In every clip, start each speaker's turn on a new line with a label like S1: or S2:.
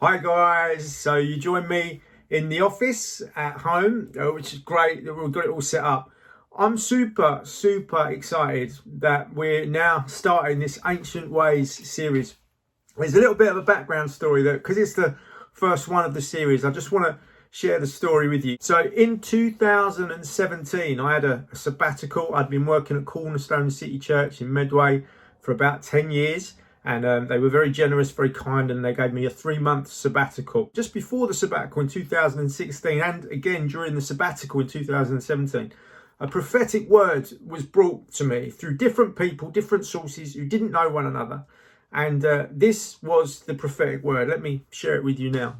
S1: Hi guys, so you join me in the office at home, uh, which is great that we've got it all set up. I'm super, super excited that we're now starting this Ancient Ways series. There's a little bit of a background story that, because it's the first one of the series, I just want to share the story with you. So in 2017, I had a, a sabbatical. I'd been working at Cornerstone City Church in Medway for about 10 years and um, they were very generous, very kind, and they gave me a three month sabbatical. Just before the sabbatical in 2016, and again during the sabbatical in 2017, a prophetic word was brought to me through different people, different sources who didn't know one another. And uh, this was the prophetic word. Let me share it with you now.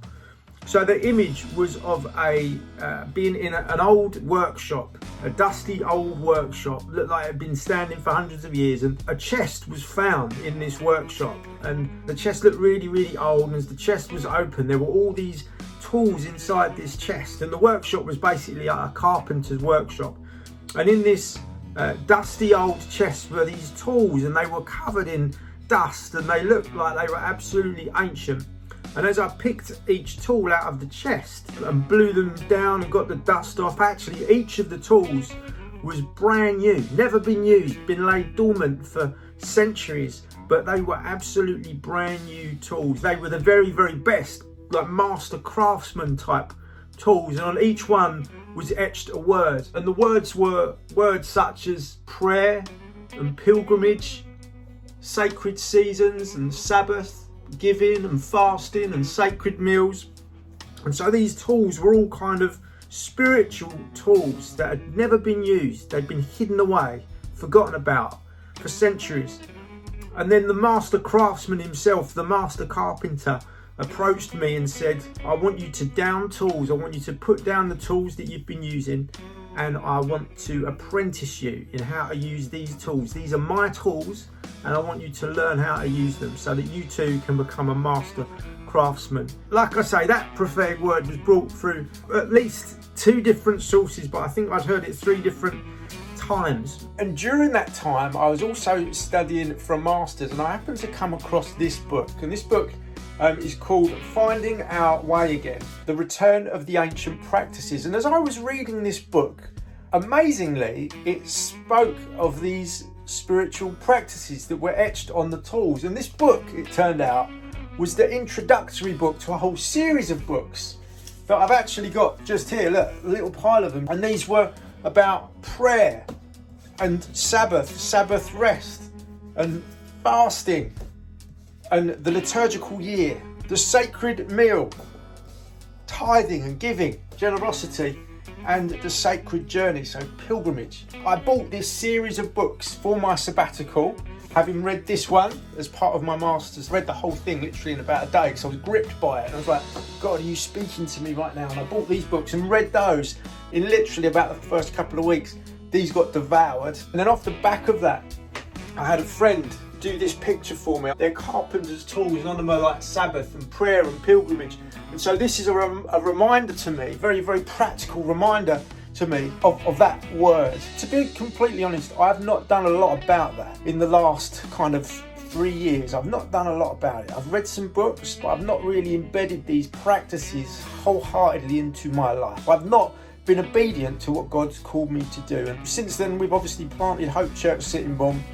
S1: So the image was of a uh, being in a, an old workshop, a dusty old workshop, looked like it had been standing for hundreds of years, and a chest was found in this workshop, and the chest looked really, really old. And as the chest was open, there were all these tools inside this chest, and the workshop was basically a carpenter's workshop. And in this uh, dusty old chest were these tools, and they were covered in dust, and they looked like they were absolutely ancient. And as I picked each tool out of the chest and blew them down and got the dust off, actually each of the tools was brand new, never been used, been laid dormant for centuries, but they were absolutely brand new tools. They were the very, very best, like master craftsman type tools, and on each one was etched a word. And the words were words such as prayer and pilgrimage, sacred seasons and Sabbath, giving and fasting and sacred meals. And so these tools were all kind of spiritual tools that had never been used, they'd been hidden away, forgotten about for centuries. And then the master craftsman himself, the master carpenter, approached me and said, I want you to down tools, I want you to put down the tools that you've been using, and I want to apprentice you in how to use these tools. These are my tools and I want you to learn how to use them so that you too can become a master craftsman. Like I say, that prophetic word was brought through at least two different sources, but I think I'd heard it three different times. And during that time, I was also studying for a master's, and I happened to come across this book. And this book um, is called Finding Our Way Again The Return of the Ancient Practices. And as I was reading this book, amazingly, it spoke of these spiritual practices that were etched on the tools. And this book, it turned out, was the introductory book to a whole series of books that I've actually got just here. Look, a little pile of them. And these were about prayer and Sabbath, Sabbath rest, and fasting, and the liturgical year, the sacred meal, tithing and giving, generosity, and the sacred journey, so pilgrimage. I bought this series of books for my sabbatical. Having read this one as part of my master's, read the whole thing literally in about a day because I was gripped by it. And I was like, God, are you speaking to me right now? And I bought these books and read those in literally about the first couple of weeks. These got devoured. And then off the back of that, I had a friend do this picture for me. They're carpenter's tools, and on them are like Sabbath and prayer and pilgrimage. And so this is a, rem- a reminder to me, very, very practical reminder to me of, of that word. To be completely honest, I have not done a lot about that in the last kind of three years. I've not done a lot about it. I've read some books, but I've not really embedded these practices wholeheartedly into my life. I've not been obedient to what God's called me to do. And since then, we've obviously planted Hope Church Sittingbourne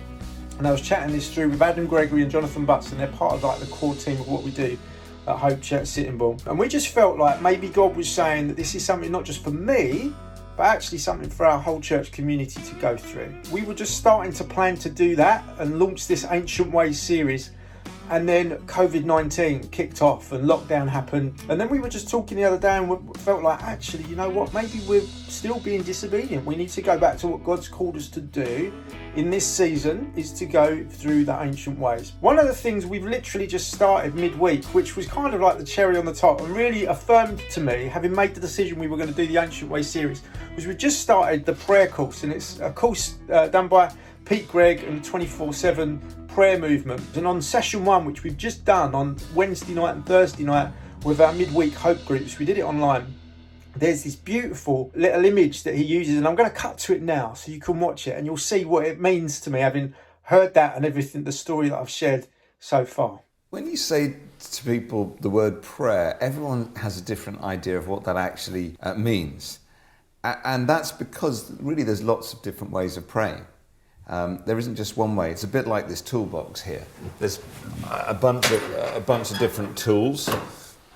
S1: and I was chatting this through with Adam Gregory and Jonathan Butson. they're part of like the core team of what we do at Hope Church Bull, And we just felt like maybe God was saying that this is something not just for me, but actually something for our whole church community to go through. We were just starting to plan to do that and launch this Ancient Ways series and then COVID 19 kicked off and lockdown happened. And then we were just talking the other day and we felt like, actually, you know what? Maybe we're still being disobedient. We need to go back to what God's called us to do in this season is to go through the ancient ways. One of the things we've literally just started midweek, which was kind of like the cherry on the top and really affirmed to me, having made the decision we were going to do the Ancient Ways series, was we just started the prayer course. And it's a course uh, done by Pete Greig and 24 7 prayer movement. And on session one, which we've just done on Wednesday night and Thursday night with our midweek hope groups, we did it online. There's this beautiful little image that he uses, and I'm going to cut to it now so you can watch it and you'll see what it means to me having heard that and everything, the story that I've shared so far.
S2: When you say to people the word prayer, everyone has a different idea of what that actually uh, means. and that's because really there's lots of different ways of praying. Um, there isn't just one way. It's a bit like this toolbox here. There's a bunch of, a bunch of different tools,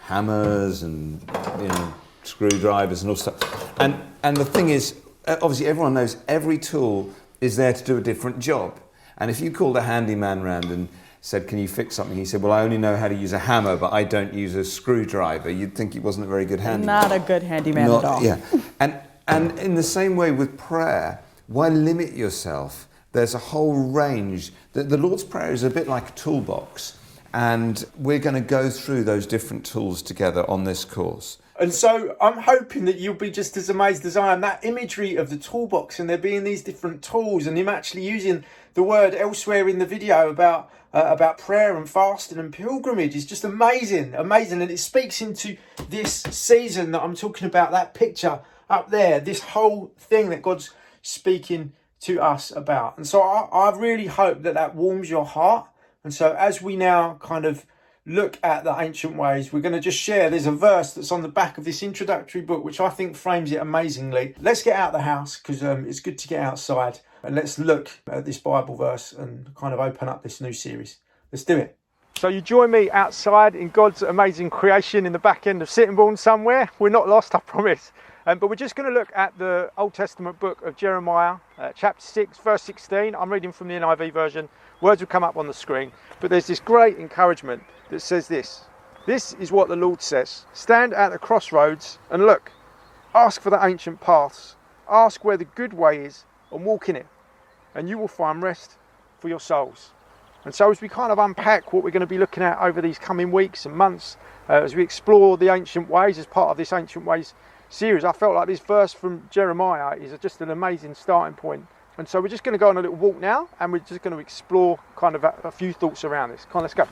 S2: hammers and you know, screwdrivers and all stuff. And, and the thing is, uh, obviously everyone knows every tool is there to do a different job. And if you called a handyman round and said, Can you fix something? He said, Well, I only know how to use a hammer, but I don't use a screwdriver. You'd think he wasn't a very good handyman.
S3: Not a good handyman Not, at all.
S2: Yeah. And, and in the same way with prayer, why limit yourself? There's a whole range. The, the Lord's Prayer is a bit like a toolbox. And we're going to go through those different tools together on this course.
S1: And so I'm hoping that you'll be just as amazed as I am. That imagery of the toolbox and there being these different tools and him actually using the word elsewhere in the video about uh, about prayer and fasting and pilgrimage is just amazing, amazing. And it speaks into this season that I'm talking about, that picture up there, this whole thing that God's speaking to us about. And so I, I really hope that that warms your heart. And so as we now kind of look at the ancient ways, we're going to just share. There's a verse that's on the back of this introductory book, which I think frames it amazingly. Let's get out the house because um, it's good to get outside and let's look at this Bible verse and kind of open up this new series. Let's do it. So you join me outside in God's amazing creation in the back end of Sittingbourne somewhere. We're not lost, I promise. Um, but we're just going to look at the Old Testament book of Jeremiah, uh, chapter 6, verse 16. I'm reading from the NIV version. Words will come up on the screen. But there's this great encouragement that says this This is what the Lord says Stand at the crossroads and look. Ask for the ancient paths. Ask where the good way is and walk in it. And you will find rest for your souls. And so, as we kind of unpack what we're going to be looking at over these coming weeks and months, uh, as we explore the ancient ways as part of this ancient ways series, I felt like this verse from Jeremiah is just an amazing starting point. And so we're just going to go on a little walk now and we're just going to explore kind of a, a few thoughts around this. Come on, let's go.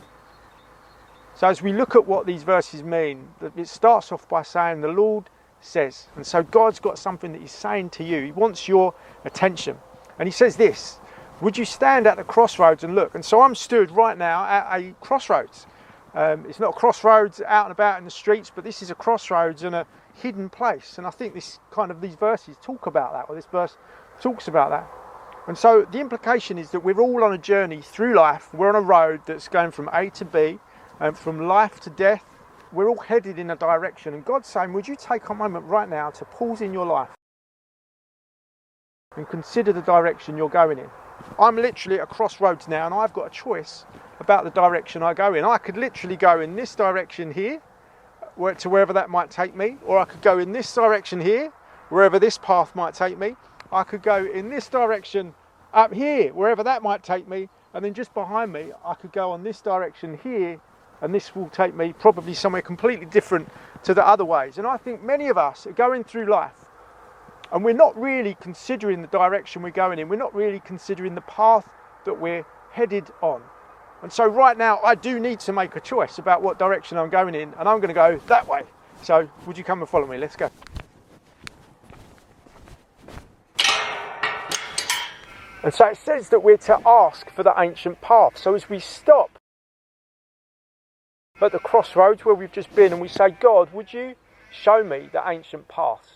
S1: So as we look at what these verses mean, it starts off by saying the Lord says. And so God's got something that he's saying to you. He wants your attention. And he says this, would you stand at the crossroads and look? And so I'm stood right now at a crossroads. Um, it's not a crossroads out and about in the streets, but this is a crossroads and a hidden place. And I think this kind of these verses talk about that, or this verse talks about that. And so the implication is that we're all on a journey through life. We're on a road that's going from A to B, and from life to death. We're all headed in a direction. And God's saying, Would you take a moment right now to pause in your life and consider the direction you're going in? I'm literally at a crossroads now, and I've got a choice about the direction I go in. I could literally go in this direction here to wherever that might take me, or I could go in this direction here, wherever this path might take me. I could go in this direction up here, wherever that might take me, and then just behind me, I could go on this direction here, and this will take me probably somewhere completely different to the other ways. And I think many of us are going through life and we're not really considering the direction we're going in, we're not really considering the path that we're headed on. And so right now, I do need to make a choice about what direction I'm going in, and I'm going to go that way. So, would you come and follow me? Let's go. And so it says that we're to ask for the ancient path. So as we stop at the crossroads where we've just been and we say, God, would you show me the ancient paths?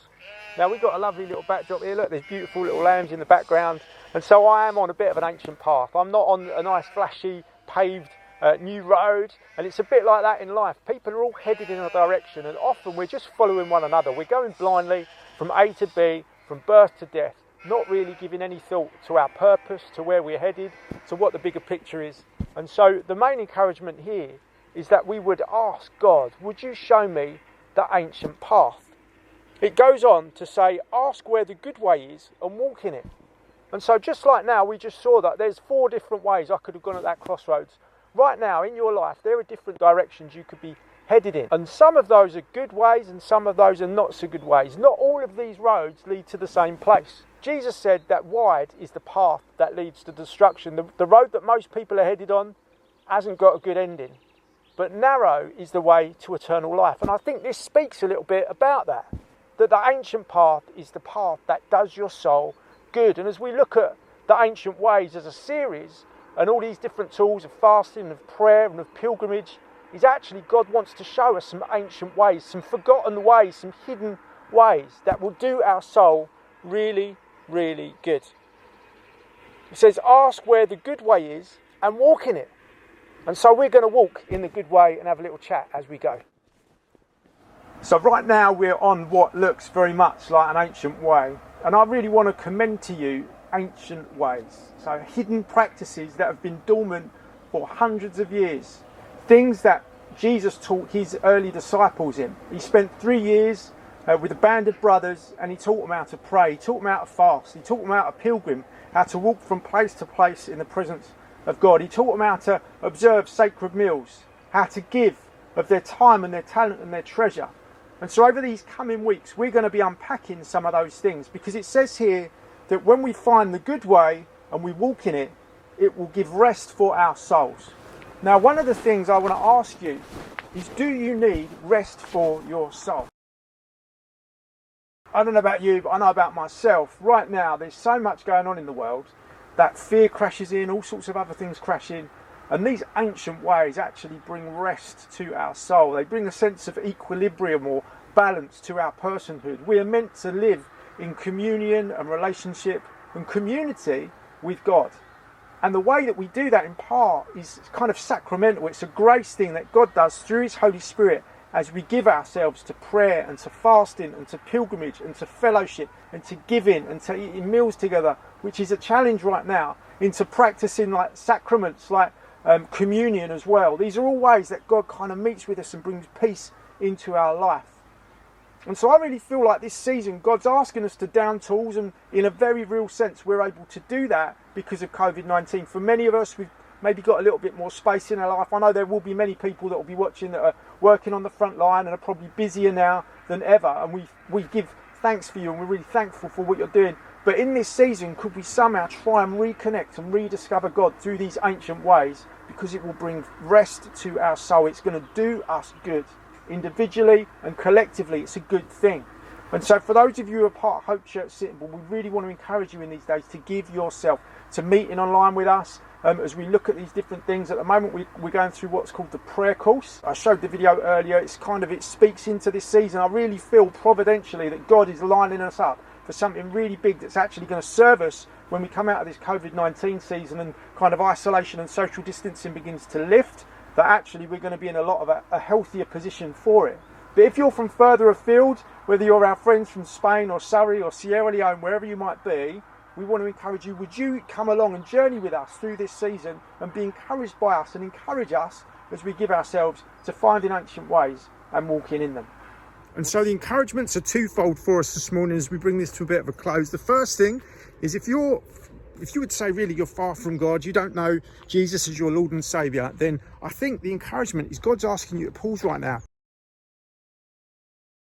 S1: Now we've got a lovely little backdrop here. Look, there's beautiful little lambs in the background. And so I am on a bit of an ancient path. I'm not on a nice flashy paved uh, new road, and it's a bit like that in life. People are all headed in a direction, and often we're just following one another. We're going blindly from A to B, from birth to death, not really giving any thought to our purpose, to where we're headed, to what the bigger picture is. And so, the main encouragement here is that we would ask God, Would you show me the ancient path? It goes on to say, Ask where the good way is and walk in it. And so, just like now, we just saw that there's four different ways I could have gone at that crossroads. Right now, in your life, there are different directions you could be headed in. And some of those are good ways, and some of those are not so good ways. Not all of these roads lead to the same place. Jesus said that wide is the path that leads to destruction. The, the road that most people are headed on hasn't got a good ending. But narrow is the way to eternal life. And I think this speaks a little bit about that. That the ancient path is the path that does your soul good. And as we look at the ancient ways as a series and all these different tools of fasting, and of prayer, and of pilgrimage, is actually God wants to show us some ancient ways, some forgotten ways, some hidden ways that will do our soul really, really good. He says, Ask where the good way is and walk in it. And so we're going to walk in the good way and have a little chat as we go. So, right now, we're on what looks very much like an ancient way. And I really want to commend to you ancient ways. So, hidden practices that have been dormant for hundreds of years. Things that Jesus taught his early disciples in. He spent three years uh, with a band of brothers and he taught them how to pray, he taught them how to fast, he taught them how to pilgrim, how to walk from place to place in the presence of God. He taught them how to observe sacred meals, how to give of their time and their talent and their treasure. And so, over these coming weeks, we're going to be unpacking some of those things because it says here that when we find the good way and we walk in it, it will give rest for our souls. Now, one of the things I want to ask you is do you need rest for your soul? I don't know about you, but I know about myself. Right now, there's so much going on in the world that fear crashes in, all sorts of other things crash in. And these ancient ways actually bring rest to our soul. They bring a sense of equilibrium or balance to our personhood. We are meant to live in communion and relationship and community with God. And the way that we do that in part is kind of sacramental. It's a grace thing that God does through His Holy Spirit as we give ourselves to prayer and to fasting and to pilgrimage and to fellowship and to giving and to eating meals together, which is a challenge right now, into practicing like sacraments like um, communion as well. These are all ways that God kind of meets with us and brings peace into our life. And so I really feel like this season God's asking us to down tools, and in a very real sense, we're able to do that because of COVID 19. For many of us, we've maybe got a little bit more space in our life. I know there will be many people that will be watching that are working on the front line and are probably busier now than ever. And we, we give thanks for you and we're really thankful for what you're doing. But in this season, could we somehow try and reconnect and rediscover God through these ancient ways? Because it will bring rest to our soul. It's going to do us good. Individually and collectively, it's a good thing. And so, for those of you who are part of Hope Church Sittingbourne, we really want to encourage you in these days to give yourself to meeting online with us, um, as we look at these different things. At the moment, we, we're going through what's called the prayer course. I showed the video earlier. It's kind of it speaks into this season. I really feel providentially that God is lining us up for something really big that's actually going to serve us when we come out of this COVID 19 season and kind of isolation and social distancing begins to lift. That actually we're going to be in a lot of a, a healthier position for it. But if you're from further afield, whether you're our friends from Spain or Surrey or Sierra Leone, wherever you might be, we want to encourage you. Would you come along and journey with us through this season and be encouraged by us and encourage us as we give ourselves to finding ancient ways and walking in them? And so the encouragements are twofold for us this morning as we bring this to a bit of a close. The first thing is if you're if you would say really you're far from God, you don't know Jesus as your Lord and Saviour, then I think the encouragement is God's asking you to pause right now.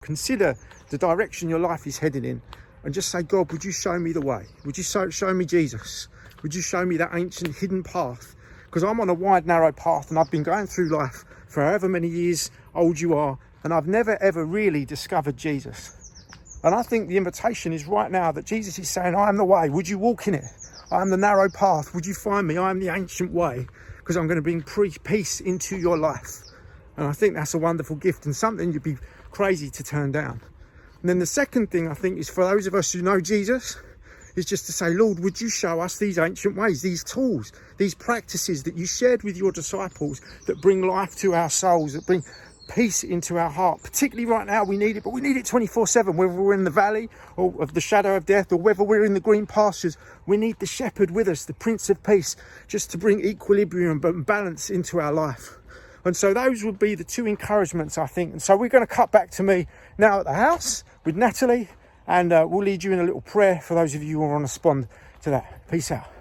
S1: Consider the direction your life is heading in and just say, God, would you show me the way? Would you show, show me Jesus? Would you show me that ancient hidden path? Because I'm on a wide, narrow path and I've been going through life for however many years old you are, and I've never ever really discovered Jesus. And I think the invitation is right now that Jesus is saying, I am the way. Would you walk in it? I am the narrow path. Would you find me? I am the ancient way because I'm going to bring peace into your life. And I think that's a wonderful gift and something you'd be crazy to turn down. And then the second thing I think is for those of us who know Jesus, is just to say, Lord, would you show us these ancient ways, these tools, these practices that you shared with your disciples that bring life to our souls, that bring peace into our heart. Particularly right now, we need it, but we need it 24 7, whether we're in the valley or of the shadow of death or whether we're in the green pastures. We need the shepherd with us, the Prince of Peace, just to bring equilibrium and balance into our life. And so those would be the two encouragements, I think. And so we're going to cut back to me now at the house with Natalie, and uh, we'll lead you in a little prayer for those of you who want to respond to that. Peace out.